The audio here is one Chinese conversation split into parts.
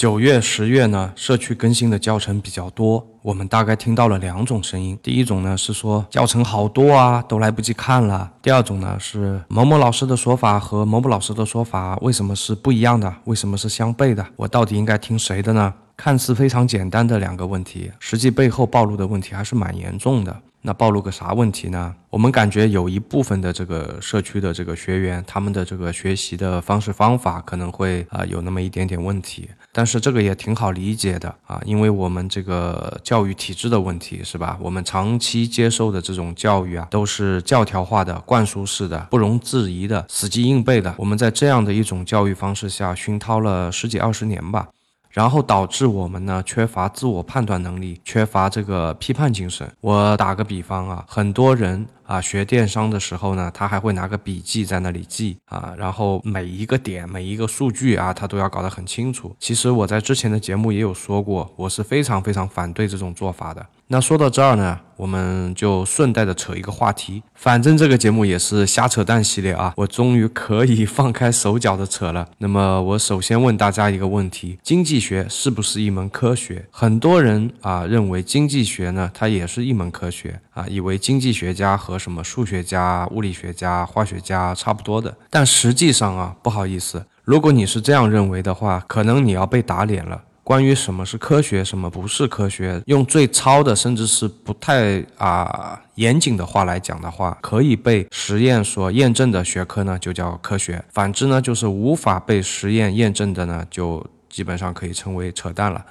九月、十月呢，社区更新的教程比较多，我们大概听到了两种声音。第一种呢是说教程好多啊，都来不及看了。第二种呢是某某老师的说法和某某老师的说法为什么是不一样的？为什么是相悖的？我到底应该听谁的呢？看似非常简单的两个问题，实际背后暴露的问题还是蛮严重的。那暴露个啥问题呢？我们感觉有一部分的这个社区的这个学员，他们的这个学习的方式方法可能会啊有那么一点点问题，但是这个也挺好理解的啊，因为我们这个教育体制的问题是吧？我们长期接受的这种教育啊，都是教条化的、灌输式的、不容置疑的、死记硬背的。我们在这样的一种教育方式下熏陶了十几二十年吧。然后导致我们呢缺乏自我判断能力，缺乏这个批判精神。我打个比方啊，很多人啊学电商的时候呢，他还会拿个笔记在那里记啊，然后每一个点、每一个数据啊，他都要搞得很清楚。其实我在之前的节目也有说过，我是非常非常反对这种做法的。那说到这儿呢，我们就顺带的扯一个话题，反正这个节目也是瞎扯淡系列啊，我终于可以放开手脚的扯了。那么我首先问大家一个问题：经济学是不是一门科学？很多人啊认为经济学呢，它也是一门科学啊，以为经济学家和什么数学家、物理学家、化学家差不多的。但实际上啊，不好意思，如果你是这样认为的话，可能你要被打脸了。关于什么是科学，什么不是科学，用最糙的，甚至是不太啊严谨的话来讲的话，可以被实验所验证的学科呢，就叫科学；反之呢，就是无法被实验验证的呢，就基本上可以称为扯淡了。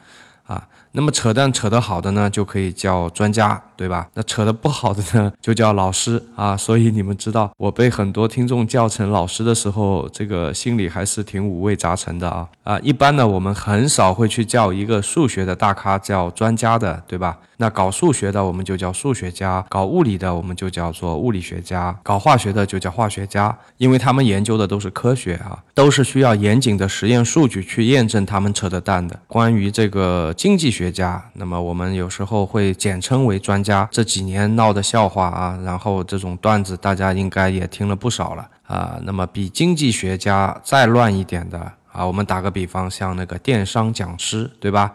啊，那么扯淡扯得好的呢，就可以叫专家，对吧？那扯得不好的呢，就叫老师啊。所以你们知道，我被很多听众叫成老师的时候，这个心里还是挺五味杂陈的啊。啊，一般呢，我们很少会去叫一个数学的大咖叫专家的，对吧？那搞数学的我们就叫数学家，搞物理的我们就叫做物理学家，搞化学的就叫化学家，因为他们研究的都是科学啊，都是需要严谨的实验数据去验证他们扯的蛋的。关于这个经济学家，那么我们有时候会简称为专家。家这几年闹的笑话啊，然后这种段子大家应该也听了不少了啊。那么比经济学家再乱一点的。啊，我们打个比方，像那个电商讲师，对吧？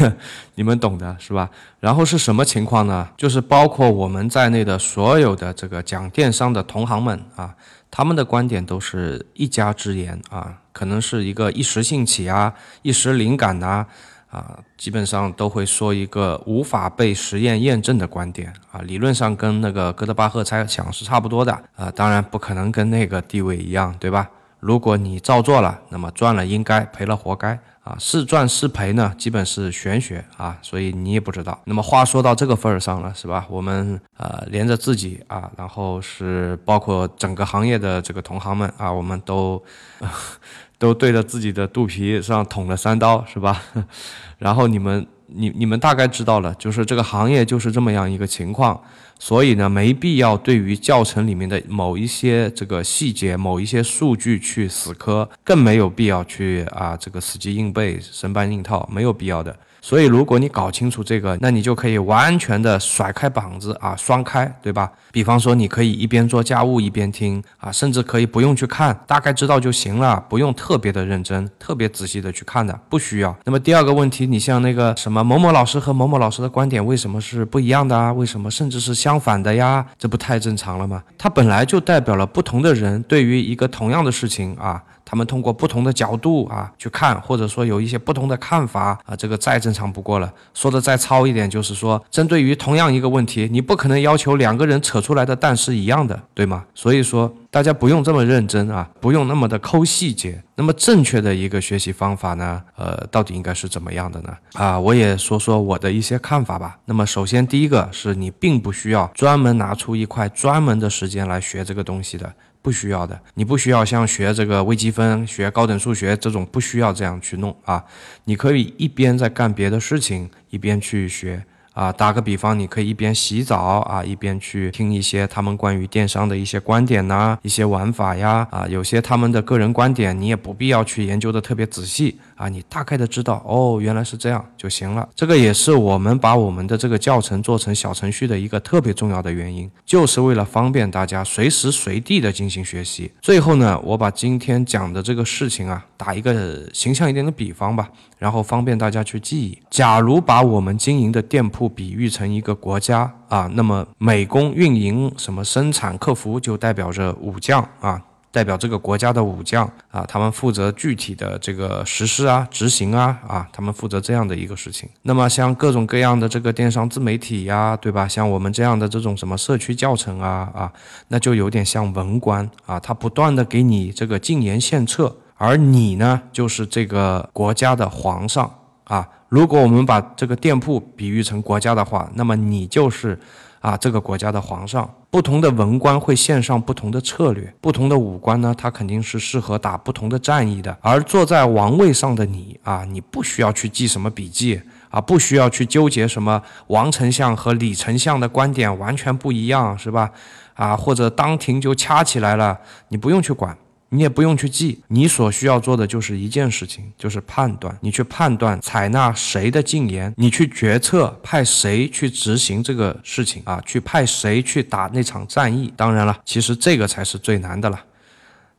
你们懂的是吧？然后是什么情况呢？就是包括我们在内的所有的这个讲电商的同行们啊，他们的观点都是一家之言啊，可能是一个一时兴起啊，一时灵感呐，啊，啊基本上都会说一个无法被实验验证的观点啊，理论上跟那个哥德巴赫猜想是差不多的啊，当然不可能跟那个地位一样，对吧？如果你照做了，那么赚了应该，赔了活该啊！是赚是赔呢？基本是玄学啊，所以你也不知道。那么话说到这个份儿上了，是吧？我们呃连着自己啊，然后是包括整个行业的这个同行们啊，我们都 都对着自己的肚皮上捅了三刀，是吧？然后你们。你你们大概知道了，就是这个行业就是这么样一个情况，所以呢，没必要对于教程里面的某一些这个细节、某一些数据去死磕，更没有必要去啊这个死记硬背、生搬硬套，没有必要的。所以，如果你搞清楚这个，那你就可以完全的甩开膀子啊，双开，对吧？比方说，你可以一边做家务一边听啊，甚至可以不用去看，大概知道就行了，不用特别的认真、特别仔细的去看的，不需要。那么第二个问题，你像那个什么某某老师和某某老师的观点为什么是不一样的啊？为什么甚至是相反的呀？这不太正常了吗？它本来就代表了不同的人对于一个同样的事情啊。他们通过不同的角度啊去看，或者说有一些不同的看法啊，这个再正常不过了。说的再糙一点，就是说，针对于同样一个问题，你不可能要求两个人扯出来的蛋是一样的，对吗？所以说，大家不用这么认真啊，不用那么的抠细节。那么正确的一个学习方法呢，呃，到底应该是怎么样的呢？啊，我也说说我的一些看法吧。那么首先第一个是你并不需要专门拿出一块专门的时间来学这个东西的。不需要的，你不需要像学这个微积分、学高等数学这种，不需要这样去弄啊。你可以一边在干别的事情，一边去学。啊，打个比方，你可以一边洗澡啊，一边去听一些他们关于电商的一些观点呐，一些玩法呀，啊，有些他们的个人观点，你也不必要去研究的特别仔细啊，你大概的知道哦，原来是这样就行了。这个也是我们把我们的这个教程做成小程序的一个特别重要的原因，就是为了方便大家随时随地的进行学习。最后呢，我把今天讲的这个事情啊，打一个形象一点的比方吧。然后方便大家去记忆。假如把我们经营的店铺比喻成一个国家啊，那么美工、运营、什么生产、客服就代表着武将啊。代表这个国家的武将啊，他们负责具体的这个实施啊、执行啊啊，他们负责这样的一个事情。那么像各种各样的这个电商自媒体呀，对吧？像我们这样的这种什么社区教程啊啊，那就有点像文官啊，他不断的给你这个进言献策，而你呢，就是这个国家的皇上啊。如果我们把这个店铺比喻成国家的话，那么你就是。啊，这个国家的皇上，不同的文官会献上不同的策略，不同的武官呢，他肯定是适合打不同的战役的。而坐在王位上的你啊，你不需要去记什么笔记啊，不需要去纠结什么王丞相和李丞相的观点完全不一样，是吧？啊，或者当庭就掐起来了，你不用去管。你也不用去记，你所需要做的就是一件事情，就是判断。你去判断采纳谁的禁言，你去决策派谁去执行这个事情啊，去派谁去打那场战役。当然了，其实这个才是最难的了。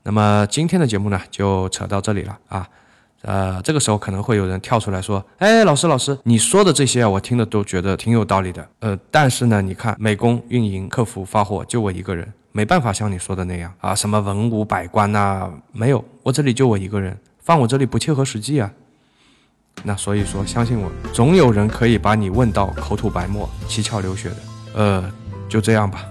那么今天的节目呢，就扯到这里了啊。呃，这个时候可能会有人跳出来说：“哎，老师，老师，你说的这些啊，我听的都觉得挺有道理的。呃，但是呢，你看，美工、运营、客服、发货，就我一个人。”没办法像你说的那样啊，什么文武百官呐，没有，我这里就我一个人，放我这里不切合实际啊。那所以说，相信我，总有人可以把你问到口吐白沫、七窍流血的。呃，就这样吧。